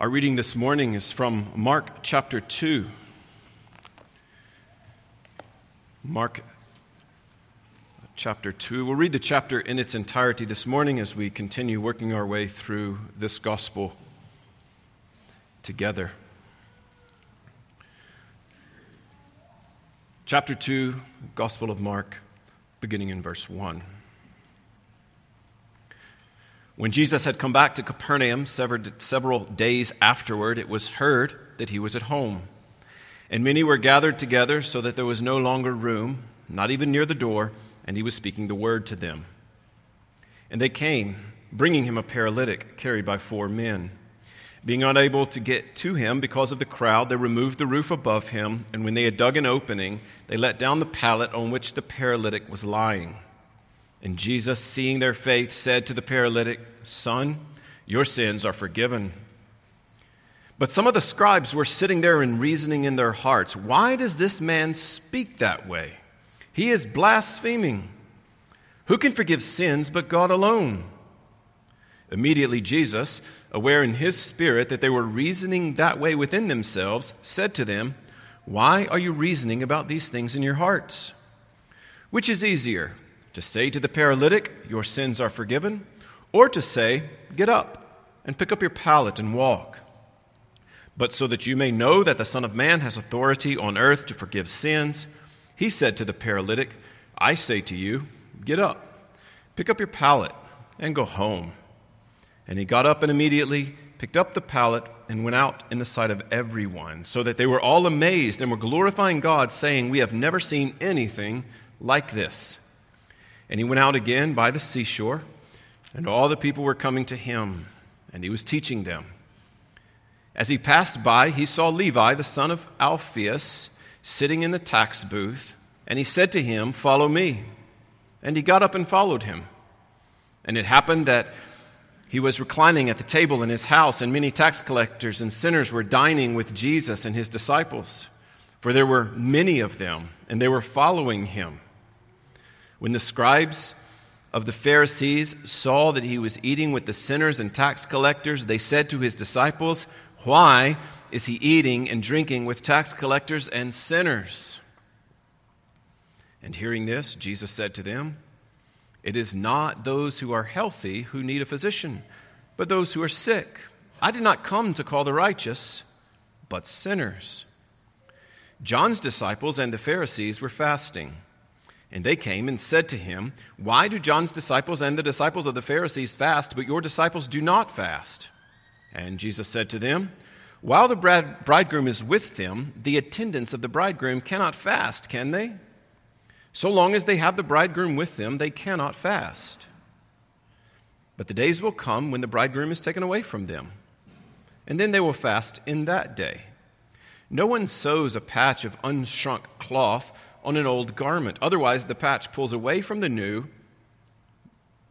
Our reading this morning is from Mark chapter 2. Mark chapter 2. We'll read the chapter in its entirety this morning as we continue working our way through this gospel together. Chapter 2, Gospel of Mark, beginning in verse 1. When Jesus had come back to Capernaum several days afterward, it was heard that he was at home. And many were gathered together so that there was no longer room, not even near the door, and he was speaking the word to them. And they came, bringing him a paralytic carried by four men. Being unable to get to him because of the crowd, they removed the roof above him, and when they had dug an opening, they let down the pallet on which the paralytic was lying. And Jesus, seeing their faith, said to the paralytic, Son, your sins are forgiven. But some of the scribes were sitting there and reasoning in their hearts, Why does this man speak that way? He is blaspheming. Who can forgive sins but God alone? Immediately, Jesus, aware in his spirit that they were reasoning that way within themselves, said to them, Why are you reasoning about these things in your hearts? Which is easier? To say to the paralytic, Your sins are forgiven, or to say, Get up and pick up your pallet and walk. But so that you may know that the Son of Man has authority on earth to forgive sins, he said to the paralytic, I say to you, Get up, pick up your pallet, and go home. And he got up and immediately picked up the pallet and went out in the sight of everyone, so that they were all amazed and were glorifying God, saying, We have never seen anything like this. And he went out again by the seashore, and all the people were coming to him, and he was teaching them. As he passed by, he saw Levi, the son of Alphaeus, sitting in the tax booth, and he said to him, Follow me. And he got up and followed him. And it happened that he was reclining at the table in his house, and many tax collectors and sinners were dining with Jesus and his disciples, for there were many of them, and they were following him. When the scribes of the Pharisees saw that he was eating with the sinners and tax collectors, they said to his disciples, Why is he eating and drinking with tax collectors and sinners? And hearing this, Jesus said to them, It is not those who are healthy who need a physician, but those who are sick. I did not come to call the righteous, but sinners. John's disciples and the Pharisees were fasting. And they came and said to him, Why do John's disciples and the disciples of the Pharisees fast, but your disciples do not fast? And Jesus said to them, While the bridegroom is with them, the attendants of the bridegroom cannot fast, can they? So long as they have the bridegroom with them, they cannot fast. But the days will come when the bridegroom is taken away from them, and then they will fast in that day. No one sews a patch of unshrunk cloth on an old garment. Otherwise, the patch pulls away from the new,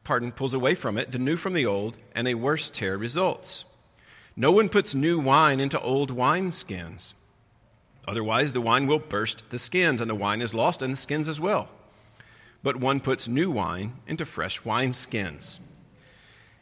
pardon, pulls away from it, the new from the old, and a worse tear results. No one puts new wine into old wineskins. Otherwise, the wine will burst the skins, and the wine is lost, and the skins as well. But one puts new wine into fresh wineskins.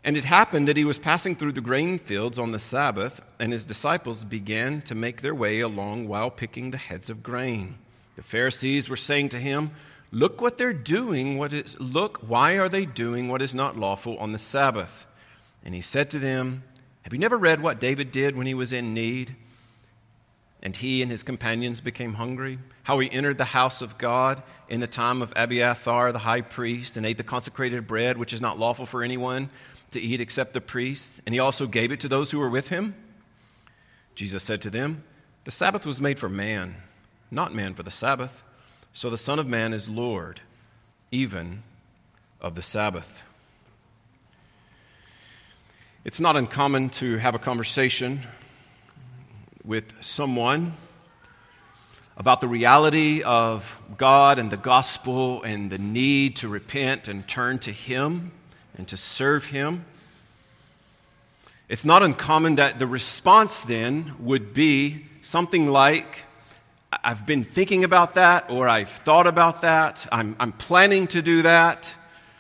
And it happened that he was passing through the grain fields on the Sabbath, and his disciples began to make their way along while picking the heads of grain. The Pharisees were saying to him, Look what they're doing. What is, look, why are they doing what is not lawful on the Sabbath? And he said to them, Have you never read what David did when he was in need? And he and his companions became hungry. How he entered the house of God in the time of Abiathar the high priest and ate the consecrated bread, which is not lawful for anyone to eat except the priests. And he also gave it to those who were with him. Jesus said to them, The Sabbath was made for man not man for the Sabbath. So the Son of Man is Lord, even of the Sabbath. It's not uncommon to have a conversation with someone about the reality of God and the gospel and the need to repent and turn to Him and to serve Him. It's not uncommon that the response then would be something like, I've been thinking about that, or I've thought about that. I'm, I'm planning to do that.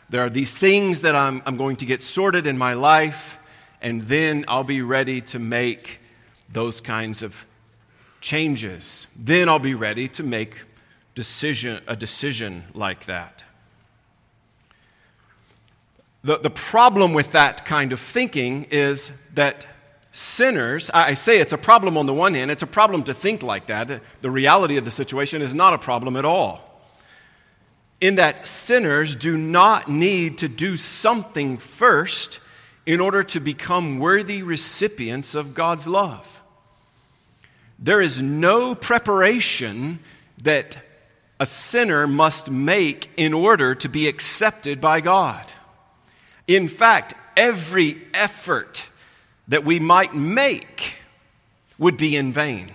There are these things that I'm, I'm going to get sorted in my life, and then I'll be ready to make those kinds of changes. Then I'll be ready to make decision, a decision like that. The, the problem with that kind of thinking is that sinners, I say it's a problem on the one hand, it's a problem to think like that. The reality of the situation is not a problem at all. In that sinners do not need to do something first in order to become worthy recipients of God's love. There is no preparation that a sinner must make in order to be accepted by God. In fact, every effort that we might make would be in vain.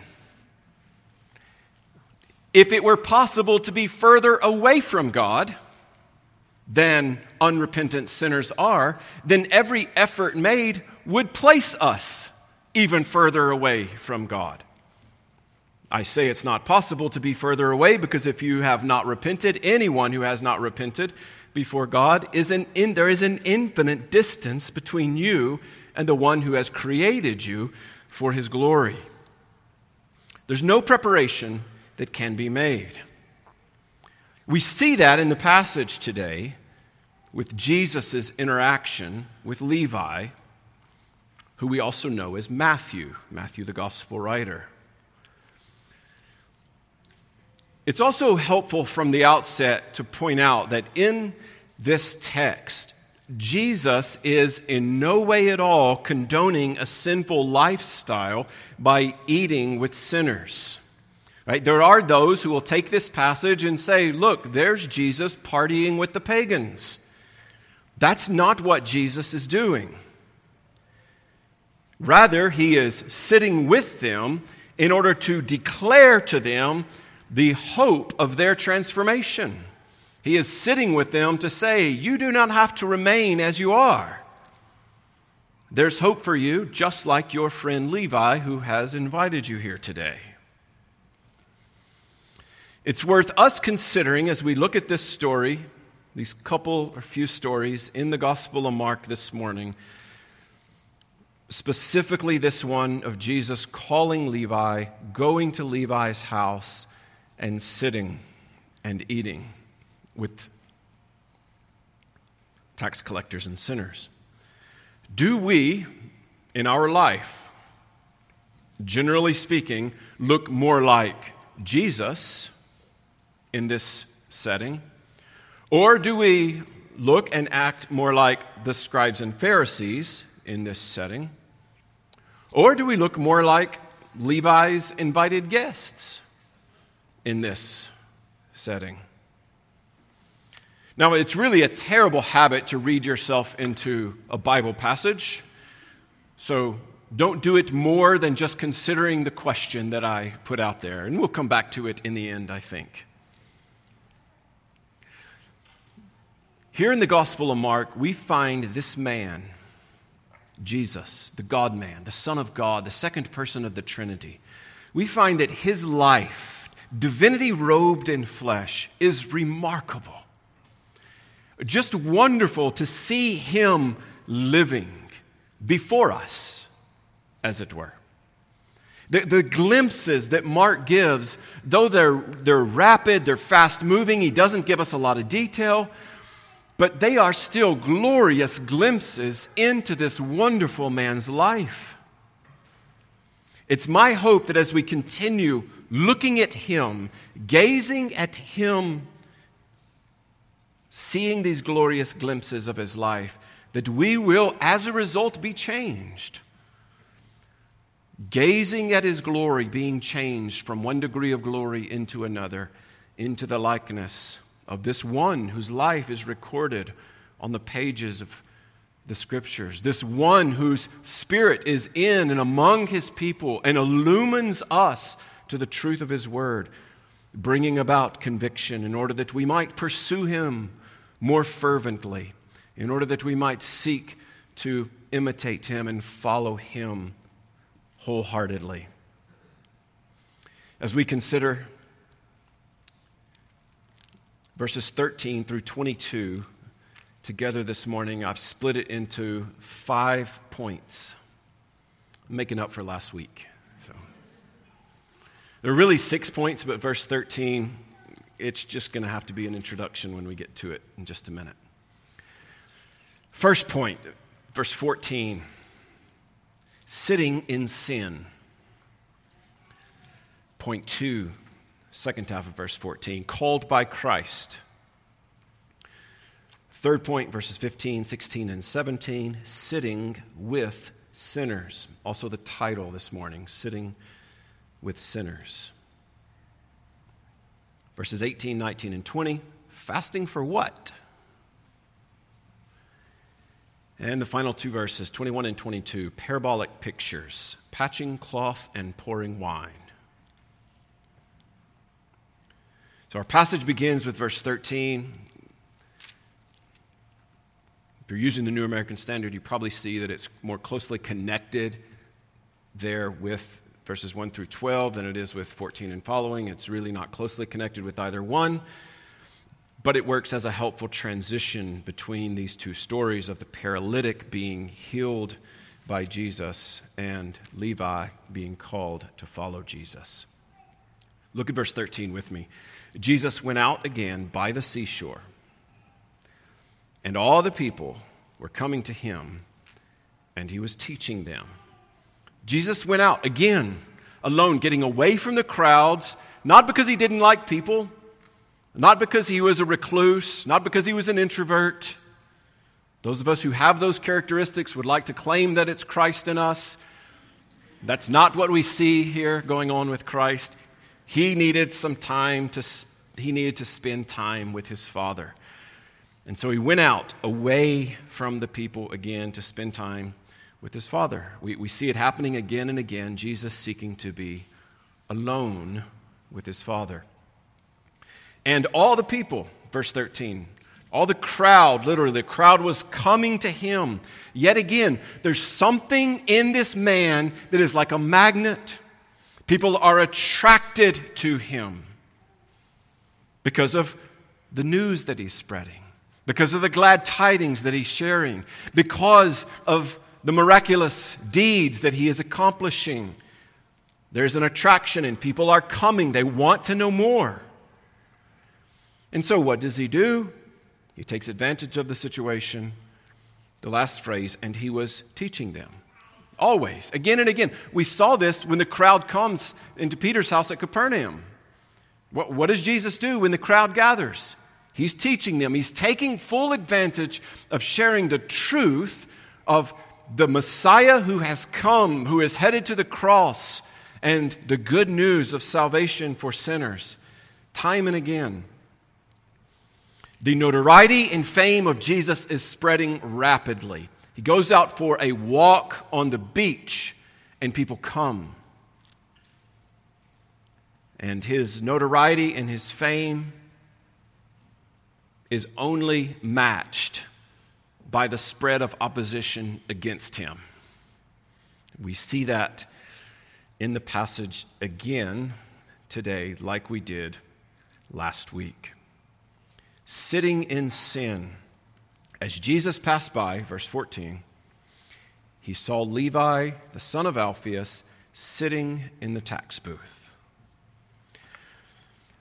If it were possible to be further away from God than unrepentant sinners are, then every effort made would place us even further away from God. I say it's not possible to be further away because if you have not repented, anyone who has not repented before God is an in, there is an infinite distance between you and the one who has created you for his glory. There's no preparation that can be made. We see that in the passage today with Jesus' interaction with Levi, who we also know as Matthew, Matthew the gospel writer. It's also helpful from the outset to point out that in this text, Jesus is in no way at all condoning a sinful lifestyle by eating with sinners. Right? There are those who will take this passage and say, look, there's Jesus partying with the pagans. That's not what Jesus is doing. Rather, he is sitting with them in order to declare to them the hope of their transformation. He is sitting with them to say, You do not have to remain as you are. There's hope for you, just like your friend Levi, who has invited you here today. It's worth us considering as we look at this story, these couple or few stories in the Gospel of Mark this morning, specifically this one of Jesus calling Levi, going to Levi's house, and sitting and eating with tax collectors and sinners. Do we, in our life, generally speaking, look more like Jesus in this setting? Or do we look and act more like the scribes and Pharisees in this setting? Or do we look more like Levi's invited guests? in this setting. Now, it's really a terrible habit to read yourself into a Bible passage. So don't do it more than just considering the question that I put out there. And we'll come back to it in the end, I think. Here in the Gospel of Mark, we find this man, Jesus, the God man, the Son of God, the second person of the Trinity. We find that his life divinity robed in flesh, is remarkable. Just wonderful to see him living before us, as it were. The, the, glimpses that Mark gives, though they're, they're rapid, they're fast moving, he doesn't give us a lot of detail, but they are still glorious glimpses into this wonderful man's life. It's my hope that as we continue looking at Him, gazing at Him, seeing these glorious glimpses of His life, that we will, as a result, be changed. Gazing at His glory, being changed from one degree of glory into another, into the likeness of this one whose life is recorded on the pages of the scriptures. This one whose spirit is in and among his people and illumines us to the truth of His Word, bringing about conviction in order that we might pursue Him more fervently, in order that we might seek to imitate Him and follow Him wholeheartedly. As we consider verses 13 through 22 together this morning, I've split it into five points, making up for last week. So there are really six points, but verse 13, it's just going to have to be an introduction when we get to it in just a minute. First point, verse 14 sitting in sin. Point two, second half of verse 14, called by Christ. Third point, verses 15, 16, and 17, sitting with sinners. Also, the title this morning, Sitting with Sinners. Verses 18, 19, and 20, fasting for what? And the final two verses, 21 and 22, parabolic pictures, patching cloth and pouring wine. So our passage begins with verse 13. If you're using the New American Standard, you probably see that it's more closely connected there with verses 1 through 12 than it is with 14 and following. It's really not closely connected with either one, but it works as a helpful transition between these two stories of the paralytic being healed by Jesus and Levi being called to follow Jesus. Look at verse 13 with me. Jesus went out again by the seashore and all the people were coming to him, and he was teaching them. Jesus went out again, alone, getting away from the crowds, not because he didn't like people, not because he was a recluse, not because he was an introvert. Those of us who have those characteristics would like to claim that it's Christ in us. That's not what we see here going on with Christ. He needed some time to he needed to spend time with his Father. And so he went out away from the people again to spend time with his father. We, we see it happening again and again, Jesus seeking to be alone with his father. And all the people, verse 13, all the crowd, literally, the crowd was coming to him. Yet again, there's something in this man that is like a magnet. People are attracted to him because of the news that he's spreading because of the glad tidings that he's sharing, because of the miraculous deeds that he is accomplishing. There's an attraction, and people are coming. They want to know more. And so, what does he do? He takes advantage of the situation. The last phrase, and he was teaching them. Always, again and again. We saw this when the crowd comes into Peter's house at Capernaum. What, what does Jesus do when the crowd gathers? He's teaching them, he's taking full advantage of sharing the truth of the Messiah who has come, who is headed to the cross, and the good news of salvation for sinners, time and again. The notoriety and fame of Jesus is spreading rapidly. He goes out for a walk on the beach, and people come. And his notoriety and his fame is only matched by the spread of opposition against him. We see that in the passage again today, like we did last week. Sitting in sin, as Jesus passed by, verse 14, he saw Levi, the son of Alphaeus, sitting in the tax booth.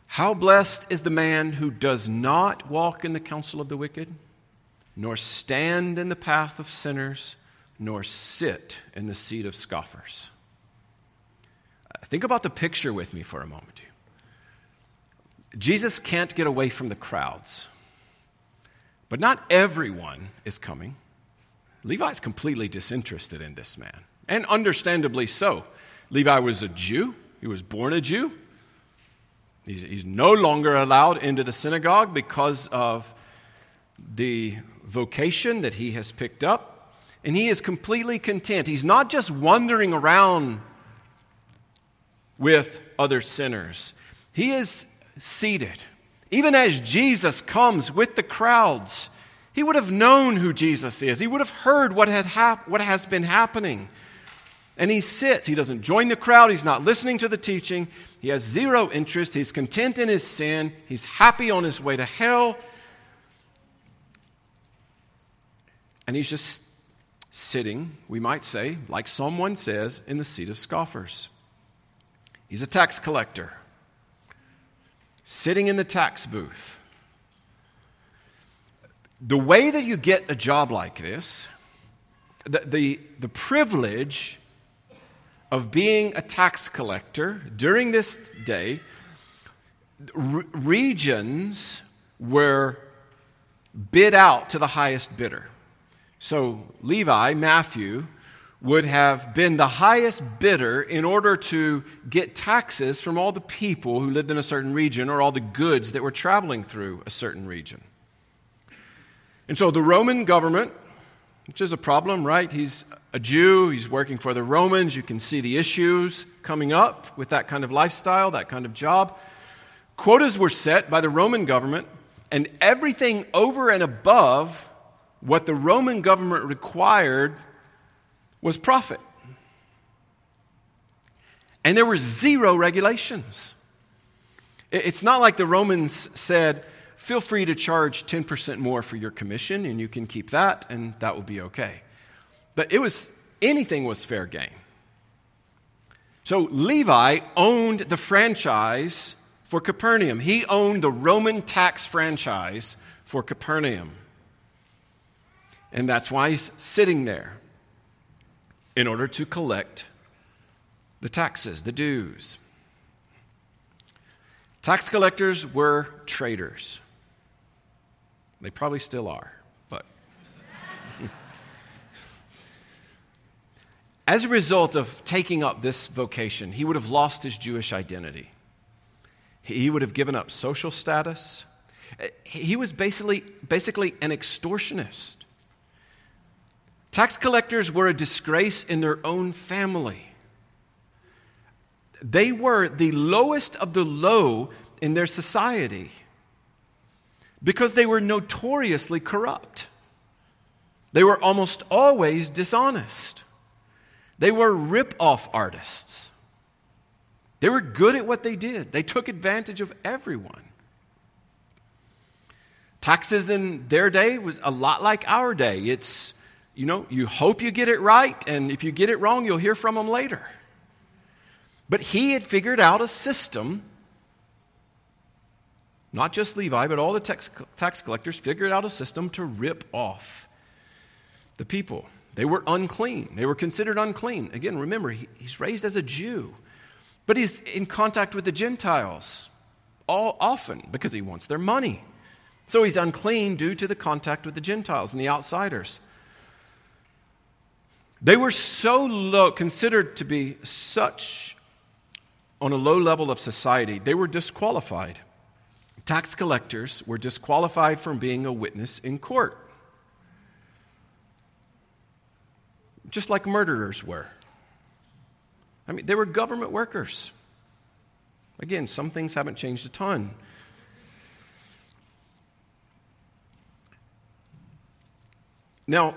How blessed is the man who does not walk in the counsel of the wicked, nor stand in the path of sinners, nor sit in the seat of scoffers. Uh, think about the picture with me for a moment. Jesus can't get away from the crowds, but not everyone is coming. Levi is completely disinterested in this man, and understandably so. Levi was a Jew, he was born a Jew. He's, he's no longer allowed into the synagogue because of the vocation that he has picked up. And he is completely content. He's not just wandering around with other sinners, he is seated. Even as Jesus comes with the crowds, he would have known who Jesus is. He would have heard what, had hap- what has been happening. And he sits. He doesn't join the crowd. He's not listening to the teaching. He has zero interest. He's content in his sin. He's happy on his way to hell. And he's just sitting, we might say, like someone says, in the seat of scoffers. He's a tax collector, sitting in the tax booth. The way that you get a job like this, the, the, the privilege of being a tax collector during this day, re- regions were bid out to the highest bidder. So Levi, Matthew, would have been the highest bidder in order to get taxes from all the people who lived in a certain region or all the goods that were traveling through a certain region. And so the Roman government, which is a problem, right? He's a Jew, he's working for the Romans. You can see the issues coming up with that kind of lifestyle, that kind of job. Quotas were set by the Roman government, and everything over and above what the Roman government required was profit. And there were zero regulations. It's not like the Romans said, feel free to charge 10% more for your commission and you can keep that and that will be okay. But it was, anything was fair game. So Levi owned the franchise for Capernaum. He owned the Roman tax franchise for Capernaum. And that's why he's sitting there in order to collect the taxes, the dues. Tax collectors were traitors. They probably still are, but. As a result of taking up this vocation, he would have lost his Jewish identity. He would have given up social status. He was basically, basically an extortionist. Tax collectors were a disgrace in their own family. They were the lowest of the low in their society because they were notoriously corrupt. They were almost always dishonest. They were rip-off artists. They were good at what they did. They took advantage of everyone. Taxes in their day was a lot like our day. It's you know, you hope you get it right, and if you get it wrong, you'll hear from them later. But he had figured out a system, not just Levi, but all the tax, tax collectors figured out a system to rip off the people. They were unclean. They were considered unclean. Again, remember, he, he's raised as a Jew, but he's in contact with the Gentiles all often because he wants their money. So he's unclean due to the contact with the Gentiles and the outsiders. They were so low, considered to be such on a low level of society, they were disqualified. Tax collectors were disqualified from being a witness in court, just like murderers were. I mean, they were government workers. Again, some things haven't changed a ton. Now,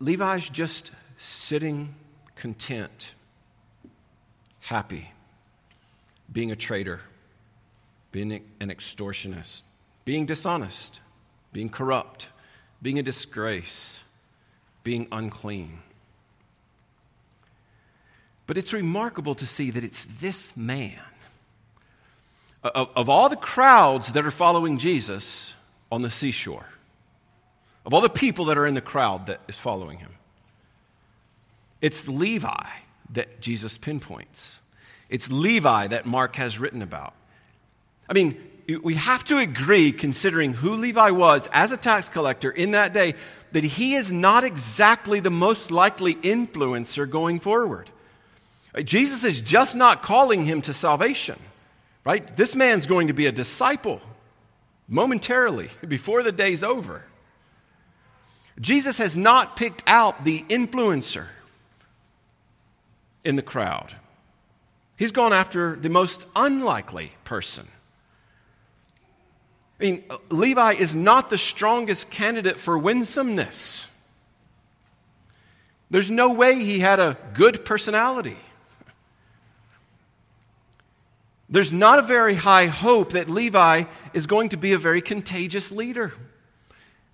Levi's just sitting content, happy, being a traitor, being an extortionist, being dishonest, being corrupt, being a disgrace, being unclean. But it's remarkable to see that it's this man, of, of all the crowds that are following Jesus on the seashore, of all the people that are in the crowd that is following him. It's Levi that Jesus pinpoints. It's Levi that Mark has written about. I mean, we have to agree, considering who Levi was as a tax collector in that day, that he is not exactly the most likely influencer going forward. Jesus is just not calling him to salvation, right? This man's going to be a disciple momentarily before the day's over. Jesus has not picked out the influencer in the crowd. He's gone after the most unlikely person. I mean, Levi is not the strongest candidate for winsomeness. There's no way he had a good personality. There's not a very high hope that Levi is going to be a very contagious leader.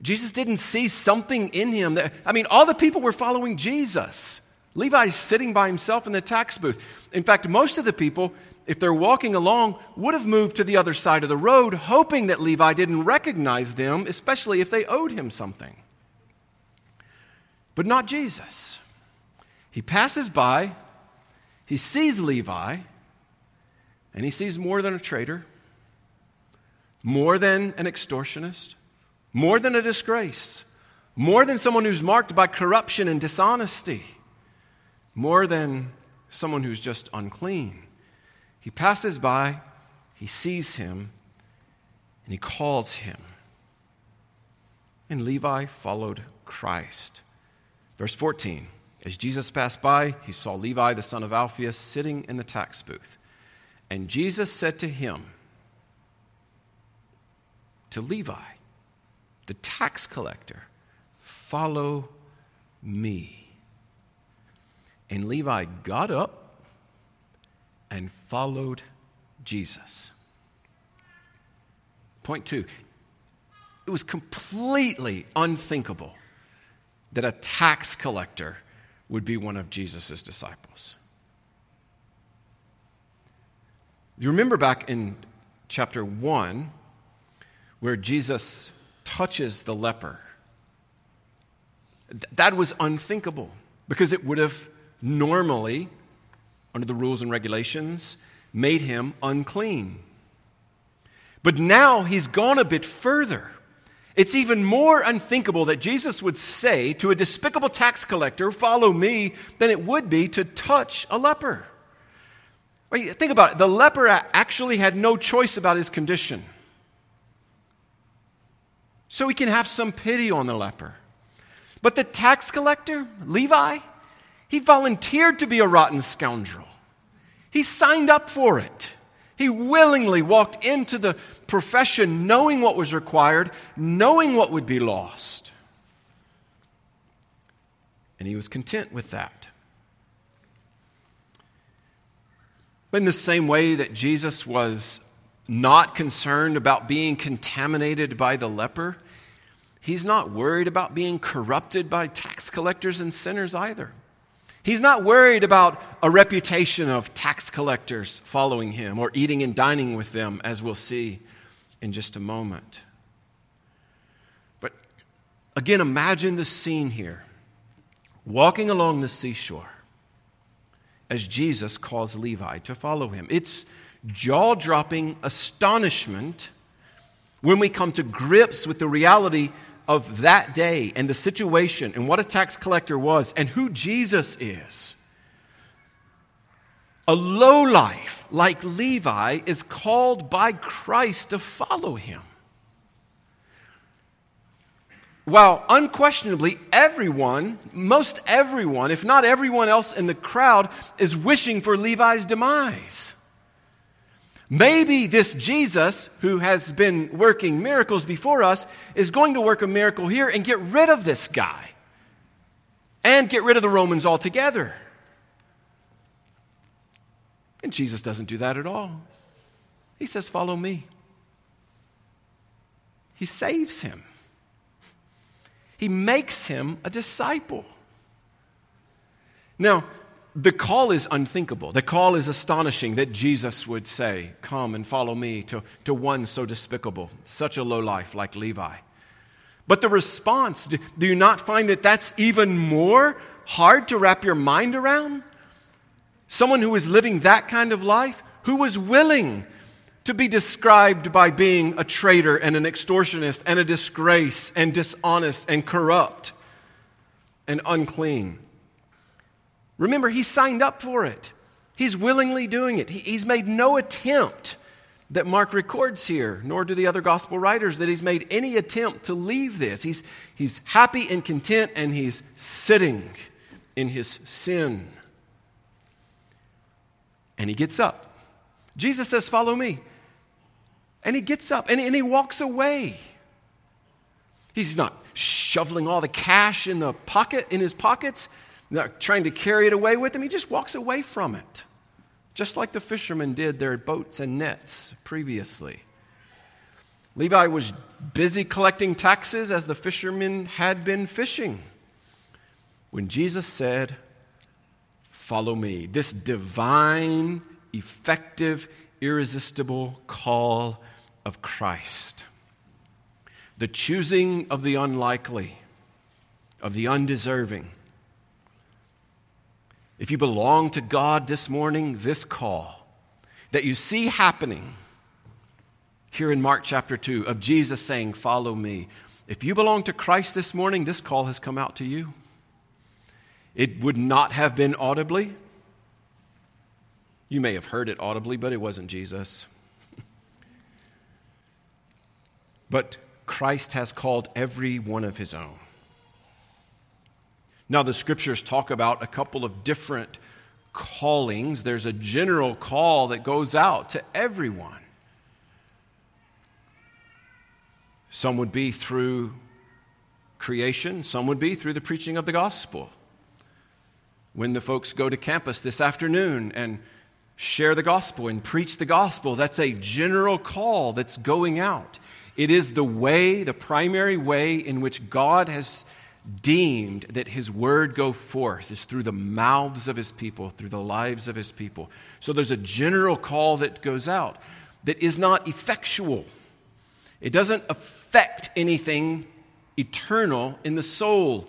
Jesus didn't see something in him that, I mean, all the people were following Jesus. Levi's sitting by himself in the tax booth. In fact, most of the people, if they're walking along, would have moved to the other side of the road, hoping that Levi didn't recognize them, especially if they owed him something. But not Jesus. He passes by, he sees Levi, and he sees more than a traitor, more than an extortionist, more than a disgrace, more than someone who's marked by corruption and dishonesty, more than someone who's just unclean. He passes by, he sees him, and he calls him. And Levi followed Christ. Verse 14 As Jesus passed by, he saw Levi, the son of Alphaeus, sitting in the tax booth. And Jesus said to him, to Levi, the tax collector, Follow me. And Levi got up and followed Jesus. Point two it was completely unthinkable that a tax collector would be one of Jesus' disciples. You remember back in chapter 1 where Jesus touches the leper. That was unthinkable because it would have normally, under the rules and regulations, made him unclean. But now he's gone a bit further. It's even more unthinkable that Jesus would say to a despicable tax collector, Follow me, than it would be to touch a leper. Think about it. The leper actually had no choice about his condition. So he can have some pity on the leper. But the tax collector, Levi, he volunteered to be a rotten scoundrel. He signed up for it. He willingly walked into the profession knowing what was required, knowing what would be lost. And he was content with that. But In the same way that Jesus was not concerned about being contaminated by the leper, he's not worried about being corrupted by tax collectors and sinners either. He's not worried about a reputation of tax collectors following him or eating and dining with them, as we'll see in just a moment. But again, imagine the scene here walking along the seashore as Jesus calls Levi to follow him. It's jaw dropping astonishment when we come to grips with the reality of that day and the situation and what a tax collector was and who Jesus is. A low life like Levi is called by Christ to follow him. While unquestionably everyone, most everyone, if not everyone else in the crowd, is wishing for Levi's demise. Maybe this Jesus, who has been working miracles before us, is going to work a miracle here and get rid of this guy and get rid of the Romans altogether. And Jesus doesn't do that at all. He says, Follow me. He saves him, he makes him a disciple. Now, the call is unthinkable. The call is astonishing that Jesus would say, Come and follow me to, to one so despicable, such a low life like Levi. But the response, do, do you not find that that's even more hard to wrap your mind around? Someone who is living that kind of life, who was willing to be described by being a traitor and an extortionist and a disgrace and dishonest and corrupt and unclean. Remember, he signed up for it. He's willingly doing it. He, he's made no attempt that Mark records here, nor do the other gospel writers, that he's made any attempt to leave this. He's, he's happy and content, and he's sitting in his sin. And he gets up. Jesus says, Follow me. And he gets up and, and he walks away. He's not shoveling all the cash in the pocket in his pockets not trying to carry it away with him. He just walks away from it, just like the fishermen did their boats and nets previously. Levi was busy collecting taxes as the fishermen had been fishing. When Jesus said, Follow me, this divine, effective, irresistible call of Christ, the choosing of the unlikely, of the undeserving. If you belong to God this morning, this call that you see happening here in Mark chapter 2 of Jesus saying, Follow me. If you belong to Christ this morning, this call has come out to you. It would not have been audibly. You may have heard it audibly, but it wasn't Jesus. but Christ has called every one of his own. Now, the scriptures talk about a couple of different callings. There's a general call that goes out to everyone. Some would be through creation, some would be through the preaching of the gospel. When the folks go to campus this afternoon and share the gospel and preach the gospel, that's a general call that's going out. It is the way, the primary way in which God has deemed that his word go forth is through the mouths of his people, through the lives of his people. So there's a general call that goes out that is not effectual. It doesn't affect anything eternal in the soul.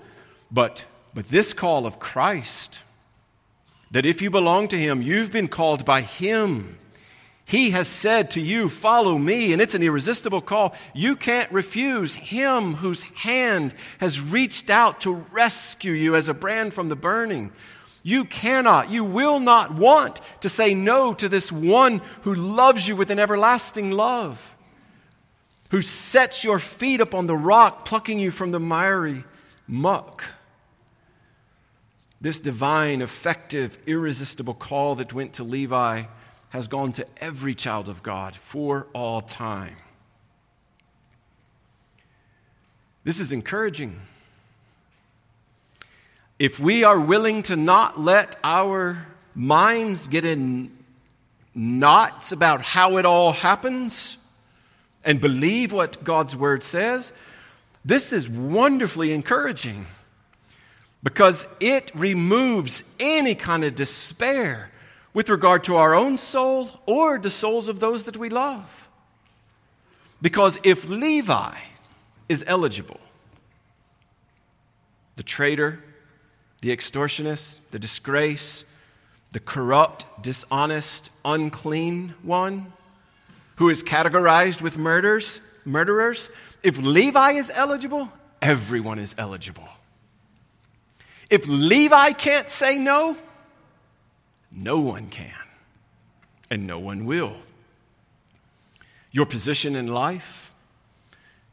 But, but this call of Christ, that if you belong to him, you've been called by him he has said to you, Follow me, and it's an irresistible call. You can't refuse Him whose hand has reached out to rescue you as a brand from the burning. You cannot, you will not want to say no to this one who loves you with an everlasting love, who sets your feet upon the rock, plucking you from the miry muck. This divine, effective, irresistible call that went to Levi has gone to every child of God for all time. This is encouraging. If we are willing to not let our minds get in knots about how it all happens and believe what God's word says, this is wonderfully encouraging because it removes any kind of despair with regard to our own soul or the souls of those that we love. Because if Levi is eligible, the traitor, the extortionist, the disgrace, the corrupt, dishonest, unclean one who is categorized with murders, murderers, if Levi is eligible, everyone is eligible. If Levi can't say no, no one can, and no one will. Your position in life,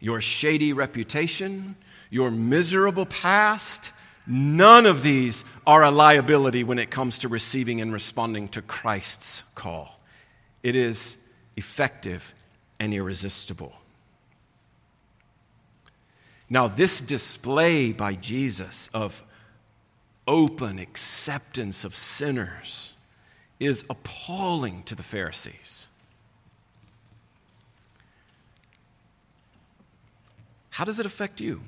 your shady reputation, your miserable past, none of these are a liability when it comes to receiving and responding to Christ's call. It is effective and irresistible. Now, this display by Jesus of open acceptance of sinners is appalling to the Pharisees. How does it affect you?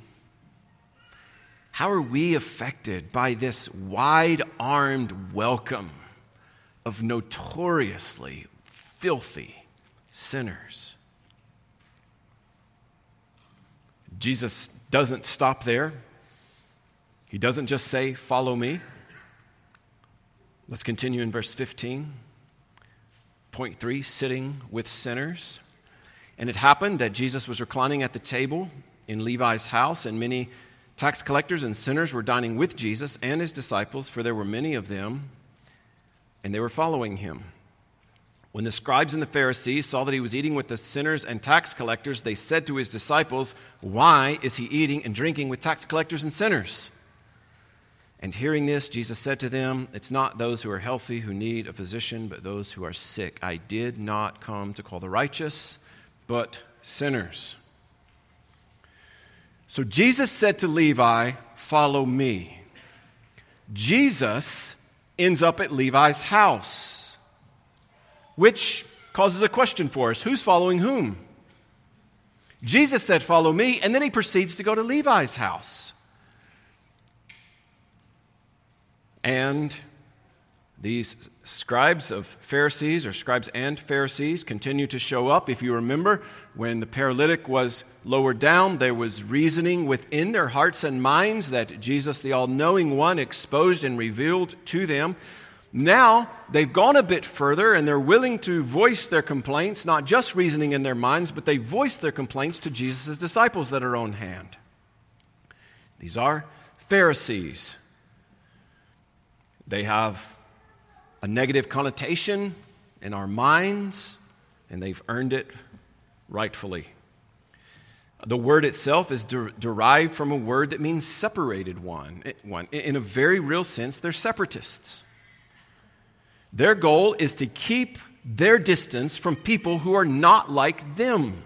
How are we affected by this wide armed welcome of notoriously filthy sinners? Jesus doesn't stop there. He doesn't just say, Follow me. Let's continue in verse 15. Point three sitting with sinners. And it happened that Jesus was reclining at the table in Levi's house, and many tax collectors and sinners were dining with Jesus and his disciples, for there were many of them, and they were following him. When the scribes and the Pharisees saw that he was eating with the sinners and tax collectors, they said to his disciples, Why is he eating and drinking with tax collectors and sinners? And hearing this, Jesus said to them, It's not those who are healthy who need a physician, but those who are sick. I did not come to call the righteous, but sinners. So Jesus said to Levi, Follow me. Jesus ends up at Levi's house, which causes a question for us who's following whom? Jesus said, Follow me, and then he proceeds to go to Levi's house. And these scribes of Pharisees, or scribes and Pharisees, continue to show up. If you remember, when the paralytic was lowered down, there was reasoning within their hearts and minds that Jesus, the all knowing one, exposed and revealed to them. Now they've gone a bit further and they're willing to voice their complaints, not just reasoning in their minds, but they voice their complaints to Jesus' disciples that are on hand. These are Pharisees. They have a negative connotation in our minds, and they've earned it rightfully. The word itself is de- derived from a word that means separated one. one. In a very real sense, they're separatists. Their goal is to keep their distance from people who are not like them.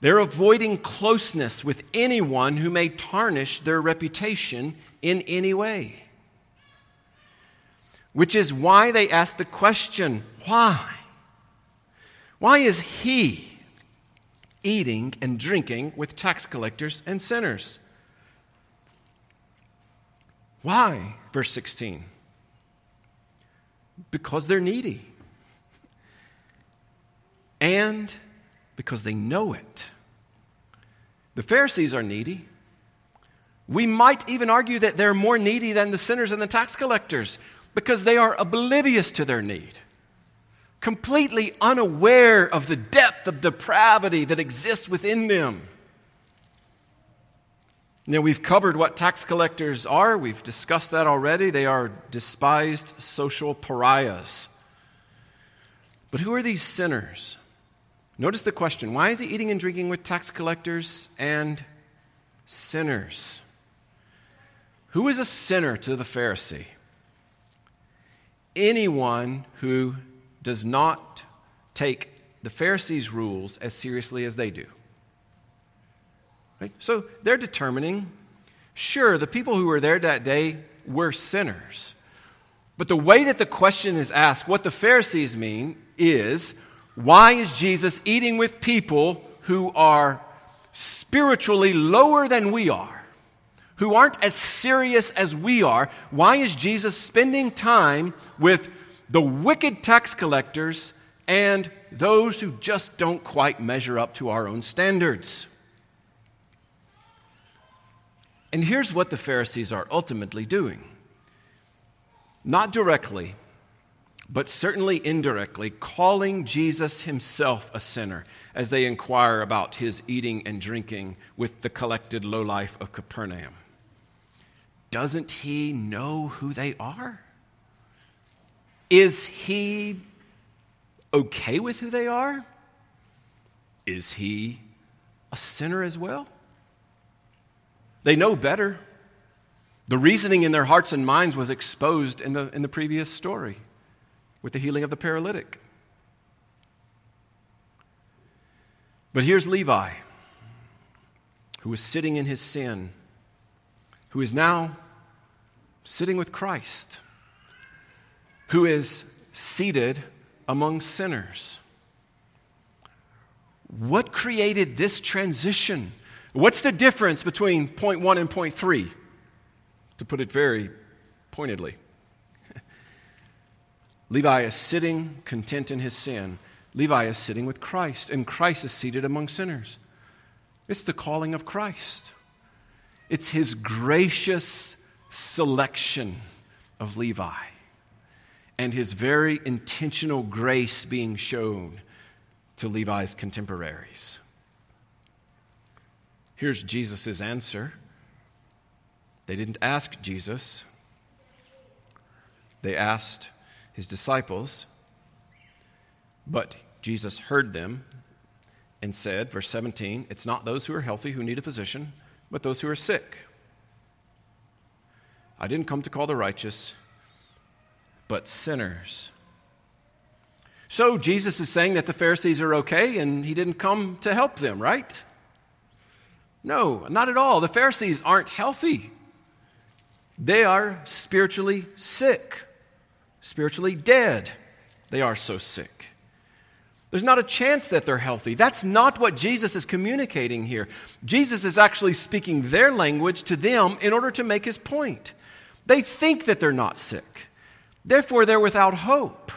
They're avoiding closeness with anyone who may tarnish their reputation in any way which is why they ask the question why? Why is he eating and drinking with tax collectors and sinners? Why? Verse 16. Because they're needy. And because they know it. The Pharisees are needy. We might even argue that they're more needy than the sinners and the tax collectors because they are oblivious to their need, completely unaware of the depth of depravity that exists within them. Now, we've covered what tax collectors are. We've discussed that already. They are despised social pariahs. But who are these sinners? Notice the question why is he eating and drinking with tax collectors and sinners? Who is a sinner to the Pharisee? Anyone who does not take the Pharisees' rules as seriously as they do. Right? So they're determining sure, the people who were there that day were sinners. But the way that the question is asked, what the Pharisees mean is why is Jesus eating with people who are spiritually lower than we are? Who aren't as serious as we are, why is Jesus spending time with the wicked tax collectors and those who just don't quite measure up to our own standards? And here's what the Pharisees are ultimately doing not directly, but certainly indirectly, calling Jesus himself a sinner as they inquire about his eating and drinking with the collected lowlife of Capernaum. Doesn't he know who they are? Is he okay with who they are? Is he a sinner as well? They know better. The reasoning in their hearts and minds was exposed in the, in the previous story with the healing of the paralytic. But here's Levi, who was sitting in his sin, who is now sitting with Christ, who is seated among sinners. What created this transition? What's the difference between point one and point three? To put it very pointedly, Levi is sitting content in his sin. Levi is sitting with Christ, and Christ is seated among sinners. It's the calling of Christ. It's his gracious selection of Levi and his very intentional grace being shown to Levi's contemporaries. Here's Jesus' answer. They didn't ask Jesus, they asked his disciples, but Jesus heard them and said, verse 17, It's not those who are healthy who need a physician, but those who are sick. I didn't come to call the righteous, but sinners. So Jesus is saying that the Pharisees are okay and he didn't come to help them, right? No, not at all. The Pharisees aren't healthy. They are spiritually sick, spiritually dead. They are so sick. There's not a chance that they're healthy. That's not what Jesus is communicating here. Jesus is actually speaking their language to them in order to make his point. They think that they're not sick, therefore, they're without hope.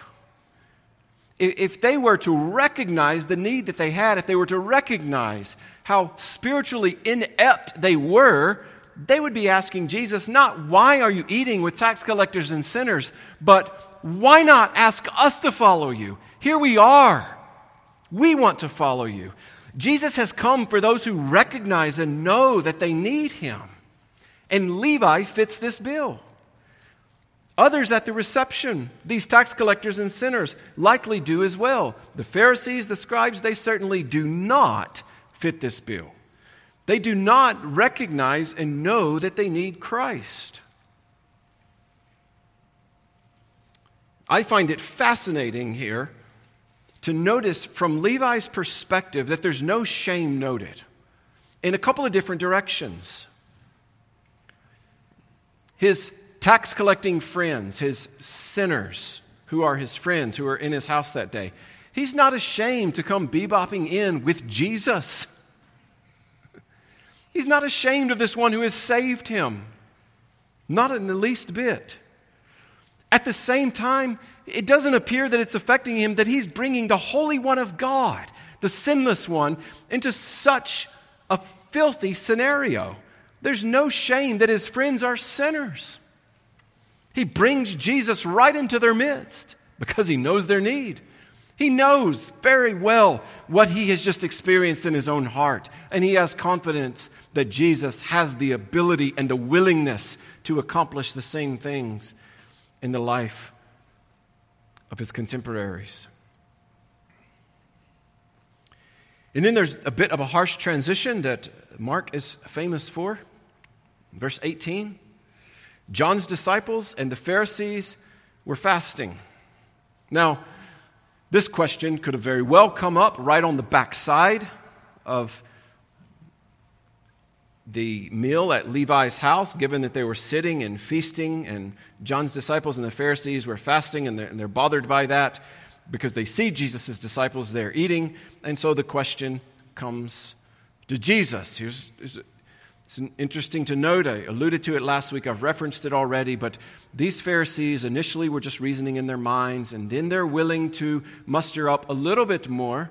If they were to recognize the need that they had, if they were to recognize how spiritually inept they were, they would be asking Jesus not, Why are you eating with tax collectors and sinners? but why not ask us to follow you? Here we are. We want to follow you. Jesus has come for those who recognize and know that they need him. And Levi fits this bill. Others at the reception, these tax collectors and sinners, likely do as well. The Pharisees, the scribes, they certainly do not fit this bill. They do not recognize and know that they need Christ. I find it fascinating here to notice from Levi's perspective that there's no shame noted in a couple of different directions. His tax collecting friends, his sinners who are his friends who are in his house that day, he's not ashamed to come bebopping in with Jesus. He's not ashamed of this one who has saved him, not in the least bit. At the same time, it doesn't appear that it's affecting him that he's bringing the Holy One of God, the sinless one, into such a filthy scenario. There's no shame that his friends are sinners. He brings Jesus right into their midst because he knows their need. He knows very well what he has just experienced in his own heart, and he has confidence that Jesus has the ability and the willingness to accomplish the same things in the life of his contemporaries. And then there's a bit of a harsh transition that Mark is famous for. Verse 18 John's disciples and the Pharisees were fasting. Now, this question could have very well come up right on the backside of the meal at Levi's house, given that they were sitting and feasting, and John's disciples and the Pharisees were fasting, and they're, and they're bothered by that because they see Jesus' disciples there eating. And so the question comes to Jesus. Here's, here's, it's interesting to note. I alluded to it last week. I've referenced it already. But these Pharisees initially were just reasoning in their minds, and then they're willing to muster up a little bit more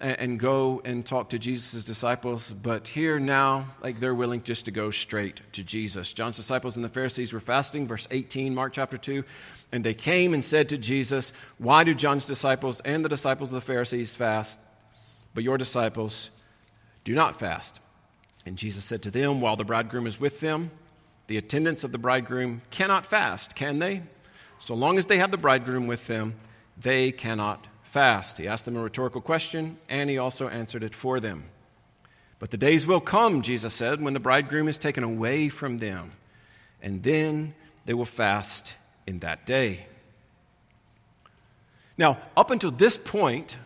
and go and talk to Jesus' disciples, but here now, like they're willing just to go straight to Jesus. John's disciples and the Pharisees were fasting, verse 18, Mark chapter 2, and they came and said to Jesus, Why do John's disciples and the disciples of the Pharisees fast, but your disciples do not fast? And Jesus said to them, While the bridegroom is with them, the attendants of the bridegroom cannot fast, can they? So long as they have the bridegroom with them, they cannot fast. He asked them a rhetorical question, and he also answered it for them. But the days will come, Jesus said, when the bridegroom is taken away from them, and then they will fast in that day. Now, up until this point,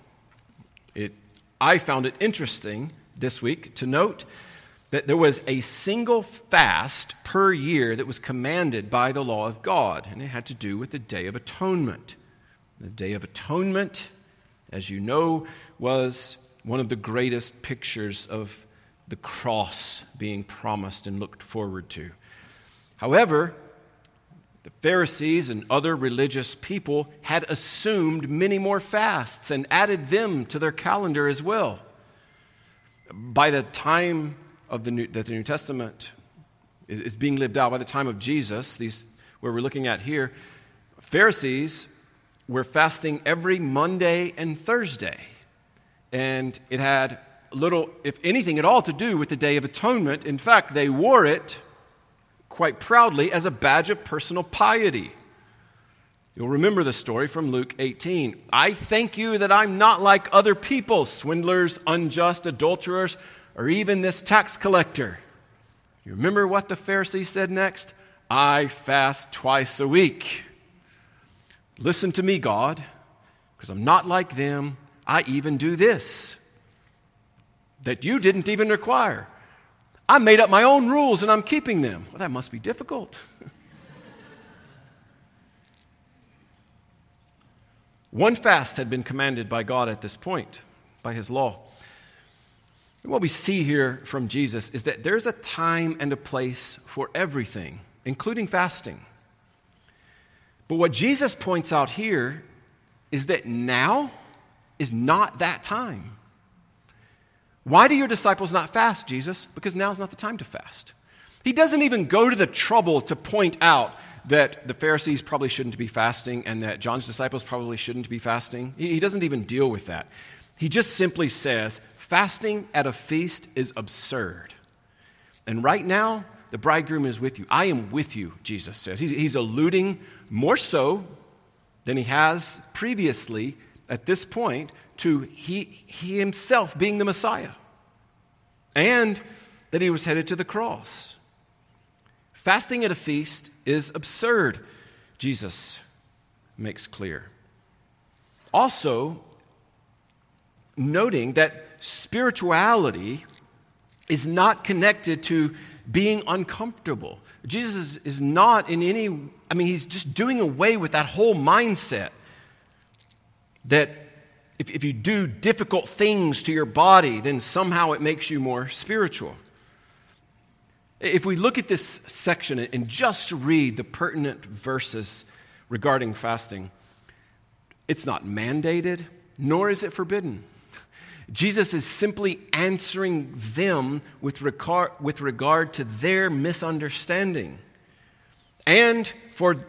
it, I found it interesting this week to note that there was a single fast per year that was commanded by the law of God, and it had to do with the Day of Atonement. The Day of Atonement, as you know, was one of the greatest pictures of the cross being promised and looked forward to. However, the Pharisees and other religious people had assumed many more fasts and added them to their calendar as well. By the time of the New, that the New Testament is, is being lived out, by the time of Jesus, these where we're looking at here, Pharisees we're fasting every Monday and Thursday. And it had little, if anything at all, to do with the Day of Atonement. In fact, they wore it quite proudly as a badge of personal piety. You'll remember the story from Luke 18. I thank you that I'm not like other people, swindlers, unjust, adulterers, or even this tax collector. You remember what the Pharisee said next? I fast twice a week. Listen to me, God, because I'm not like them. I even do this that you didn't even require. I made up my own rules and I'm keeping them. Well, that must be difficult. One fast had been commanded by God at this point, by his law. And what we see here from Jesus is that there's a time and a place for everything, including fasting. But what Jesus points out here is that now is not that time. Why do your disciples not fast, Jesus? Because now's not the time to fast. He doesn't even go to the trouble to point out that the Pharisees probably shouldn't be fasting and that John's disciples probably shouldn't be fasting. He doesn't even deal with that. He just simply says, fasting at a feast is absurd. And right now, the bridegroom is with you. I am with you, Jesus says. He's, he's alluding more so than he has previously at this point to he, he himself being the Messiah and that he was headed to the cross. Fasting at a feast is absurd, Jesus makes clear. Also, noting that spirituality is not connected to being uncomfortable. Jesus is, not in any, I mean, he's just doing away with that whole mindset that if, if you do difficult things to your body, then somehow it makes you more spiritual. If we look at this section and just read the pertinent verses regarding fasting, it's not mandated, nor is it forbidden. Jesus is simply answering them with regard, with regard to their misunderstanding. And for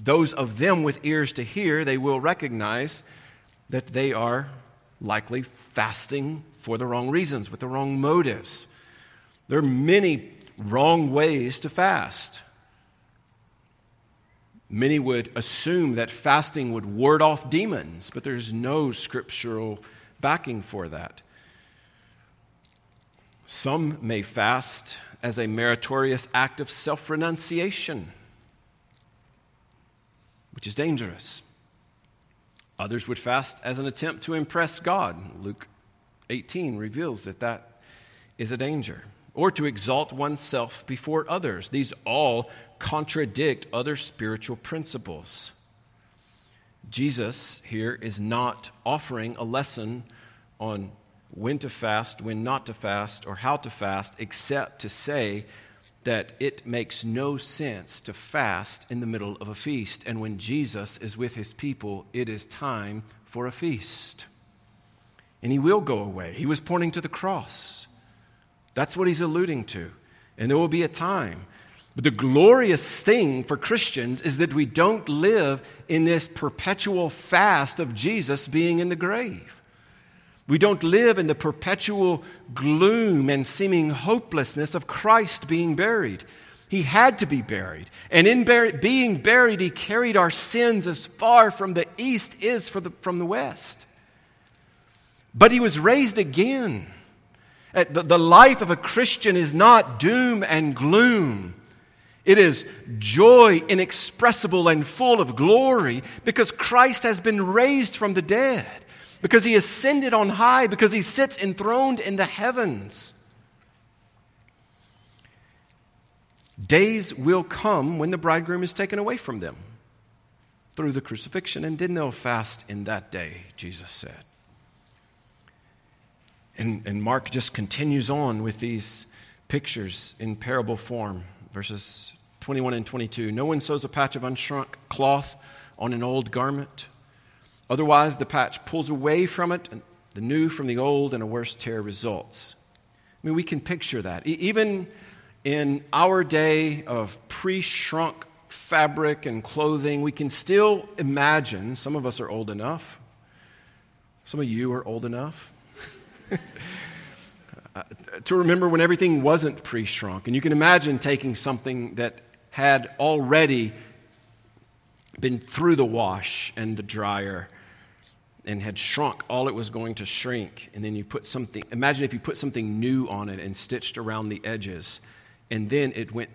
those of them with ears to hear, they will recognize that they are likely fasting for the wrong reasons, with the wrong motives. There are many wrong ways to fast. Many would assume that fasting would ward off demons, but there's no scriptural backing for that. Some may fast as a meritorious act of self renunciation, which is dangerous. Others would fast as an attempt to impress God. Luke 18 reveals that that is a danger. Or to exalt oneself before others. These all contradict other spiritual principles. Jesus here is not offering a lesson on when to fast, when not to fast, or how to fast, except to say that it makes no sense to fast in the middle of a feast. And when Jesus is with his people, it is time for a feast. And he will go away. He was pointing to the cross. That's what he's alluding to. And there will be a time. But the glorious thing for Christians is that we don't live in this perpetual fast of Jesus being in the grave. We don't live in the perpetual gloom and seeming hopelessness of Christ being buried. He had to be buried. And in being buried, he carried our sins as far from the east is the, from the west. But he was raised again. Uh, the, the life of a Christian is not doom and gloom. It is joy inexpressible and full of glory because Christ has been raised from the dead because he ascended on high, because he sits enthroned in the heavens. Days will come when the bridegroom is taken away from them through the crucifixion, and then they'll fast in that day, Jesus said. And, and Mark just continues on with these pictures in parable form, verses 21 and 22. No one sews a patch of unshrunk cloth on an old garment. Otherwise, the patch pulls away from it, and the new from the old, and a worse tear results. I mean, we can picture that. even in our day of pre shrunk fabric and clothing, we can still imagine, some of us are old enough, some of you are old enough. uh, to remember when everything wasn't pre shrunk. And you can imagine taking something that had already been through the wash and the dryer and had shrunk all it was going to shrink. And then you put something, imagine if you put something new on it and stitched around the edges, and then it went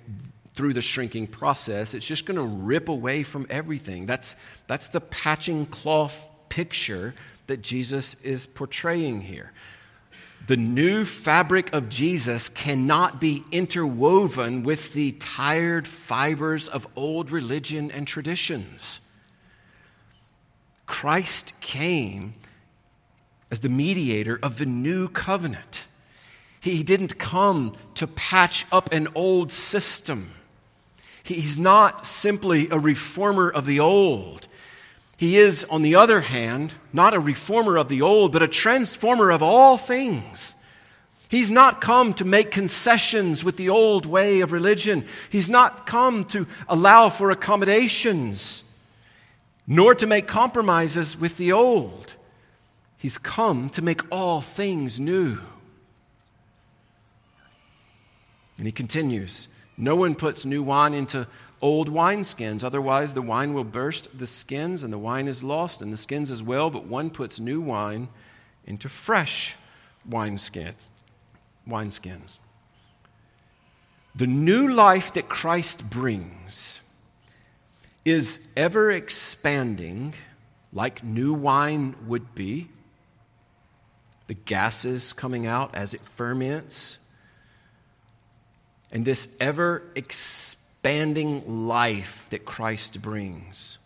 through the shrinking process, it's just going to rip away from everything. That's, that's the patching cloth picture that Jesus is portraying here. The new fabric of Jesus cannot be interwoven with the tired fibers of old religion and traditions. Christ came as the mediator of the new covenant. He didn't come to patch up an old system. He's not simply a reformer of the old. He is, on the other hand, not a reformer of the old, but a transformer of all things. He's not come to make concessions with the old way of religion. He's not come to allow for accommodations, nor to make compromises with the old. He's come to make all things new. And he continues No one puts new wine into old wineskins, otherwise, the wine will burst the skins, and the wine is lost, and the skins as well. But one puts new wine into fresh wineskins. wineskins. The new life that Christ brings is ever expanding, like new wine would be. The gases coming out as it ferments and this ever expanding life that Christ brings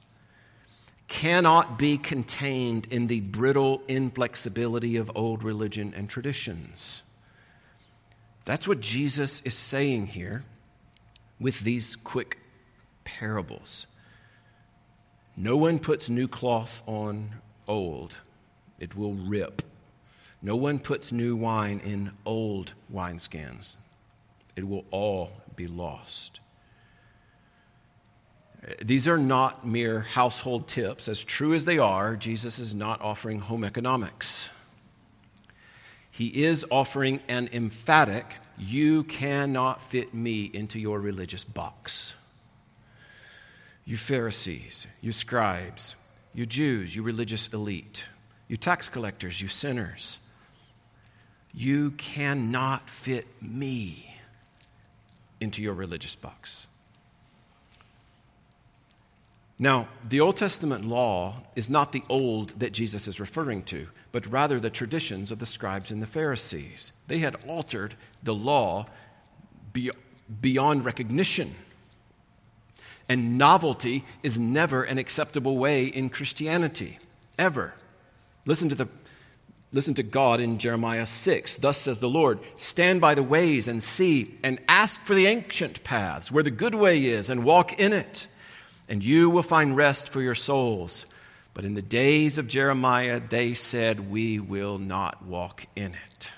cannot be contained in the brittle inflexibility of old religion and traditions. That's what Jesus is saying here with these quick parables. No one puts new cloth on old, it will rip. No one puts new wine in old wineskins, it will all be lost. These are not mere household tips. As true as they are, Jesus is not offering home economics. He is offering an emphatic, you cannot fit me into your religious box. You Pharisees, you scribes, you Jews, you religious elite, you tax collectors, you sinners, you cannot fit me into your religious box. Now, the Old Testament law is not the old that Jesus is referring to, but rather the traditions of the scribes and the Pharisees. They had altered the law beyond recognition. And novelty is never an acceptable way in Christianity, ever. Listen to the Listen to God in Jeremiah 6. Thus says the Lord Stand by the ways and see, and ask for the ancient paths, where the good way is, and walk in it, and you will find rest for your souls. But in the days of Jeremiah, they said, We will not walk in it.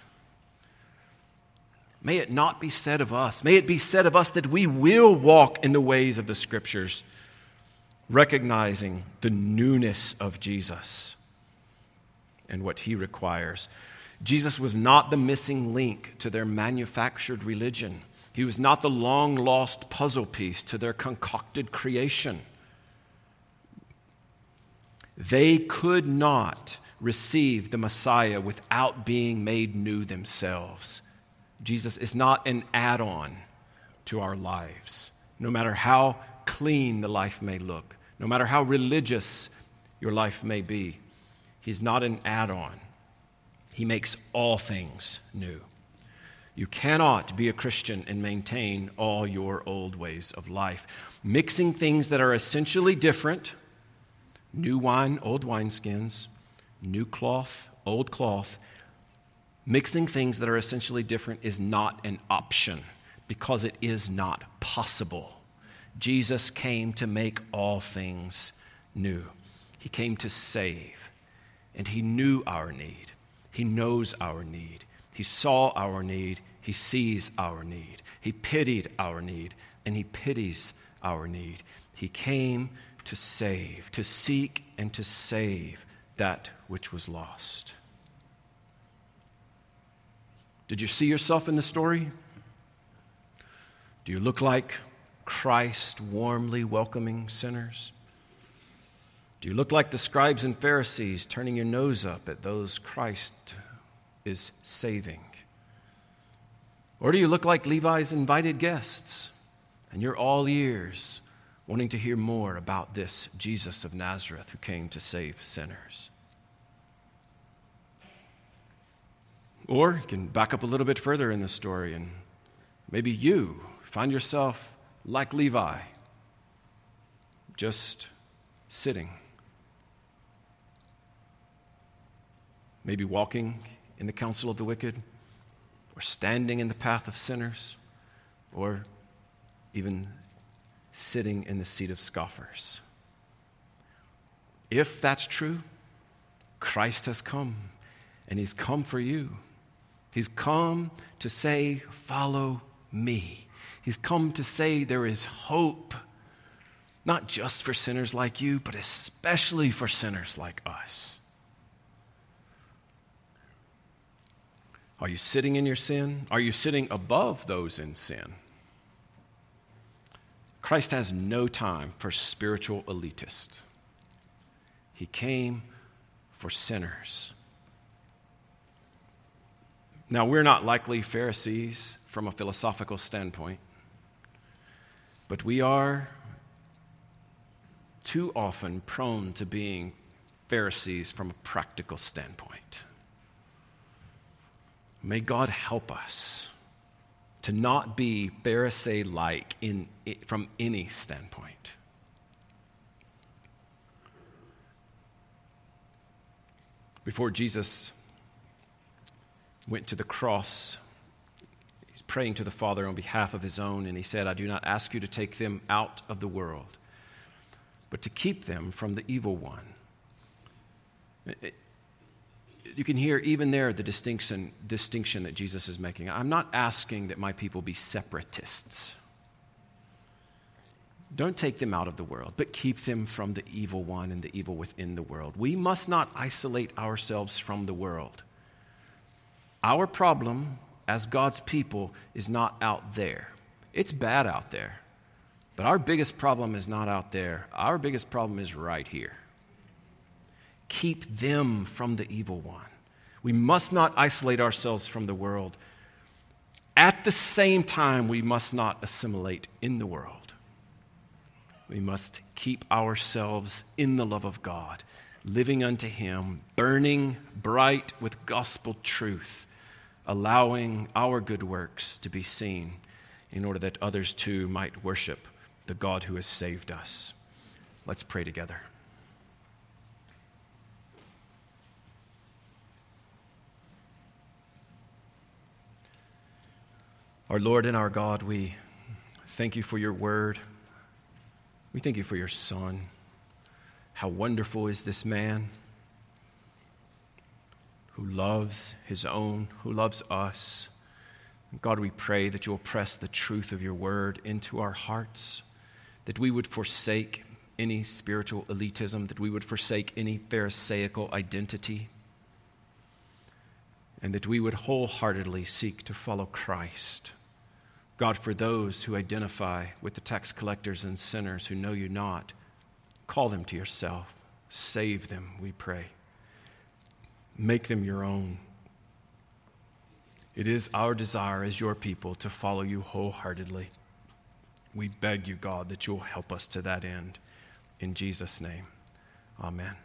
May it not be said of us, may it be said of us that we will walk in the ways of the Scriptures, recognizing the newness of Jesus and what he requires. Jesus was not the missing link to their manufactured religion. He was not the long lost puzzle piece to their concocted creation. They could not receive the Messiah without being made new themselves. Jesus is not an add on to our lives, no matter how clean the life may look, no matter how religious your life may be. He's not an add on, He makes all things new. You cannot be a Christian and maintain all your old ways of life. Mixing things that are essentially different new wine, old wineskins, new cloth, old cloth. Mixing things that are essentially different is not an option because it is not possible. Jesus came to make all things new, He came to save. And He knew our need. He knows our need. He saw our need. He sees our need. He pitied our need, and He pities our need. He came to save, to seek and to save that which was lost. Did you see yourself in the story? Do you look like Christ warmly welcoming sinners? Do you look like the scribes and Pharisees turning your nose up at those Christ is saving? Or do you look like Levi's invited guests and you're all ears wanting to hear more about this Jesus of Nazareth who came to save sinners? Or you can back up a little bit further in the story and maybe you find yourself like Levi, just sitting maybe walking in the counsel of the wicked, or standing in the path of sinners, or even sitting in the seat of scoffers. If that's true, Christ has come, and He's come for you. He's come to say, Follow me. He's come to say there is hope, not just for sinners like you, but especially for sinners like us. Are you sitting in your sin? Are you sitting above those in sin? Christ has no time for spiritual elitists. He came for sinners. Now, we're not likely Pharisees from a philosophical standpoint, but we are too often prone to being Pharisees from a practical standpoint. May God help us to not be Pharisee like in, from any standpoint. Before Jesus went to the cross, he's praying to the Father on behalf of his own, and he said, I do not ask you to take them out of the world, but to keep them from the evil one. It, you can hear even there the distinction, distinction that Jesus is making. I'm not asking that my people be separatists. Don't take them out of the world, but keep them from the evil one and the evil within the world. We must not isolate ourselves from the world. Our problem as God's people is not out there. It's bad out there. But our biggest problem is not out there. Our biggest problem is right here keep them from the evil one. We must not isolate ourselves from the world. At the same time, we must not assimilate in the world. We must keep ourselves in the love of God, living unto Him, burning bright with gospel truth, allowing our good works to be seen in order that others too might worship the God who has saved us. Let's pray together. Our Lord and our God, we thank you for your word. We thank you for your son. How wonderful is this man who loves his own, who loves us. God, we pray that you'll press the truth of your word into our hearts, that we would forsake any spiritual elitism, that we would forsake any Pharisaical identity, and that we would wholeheartedly seek to follow Christ. God, for those who identify with the tax collectors and sinners who know you not, call them to yourself. Save them, we pray. Make them your own. It is our desire as your people to follow you wholeheartedly. We beg you, God, that you'll help us to that end. In Jesus' name, amen.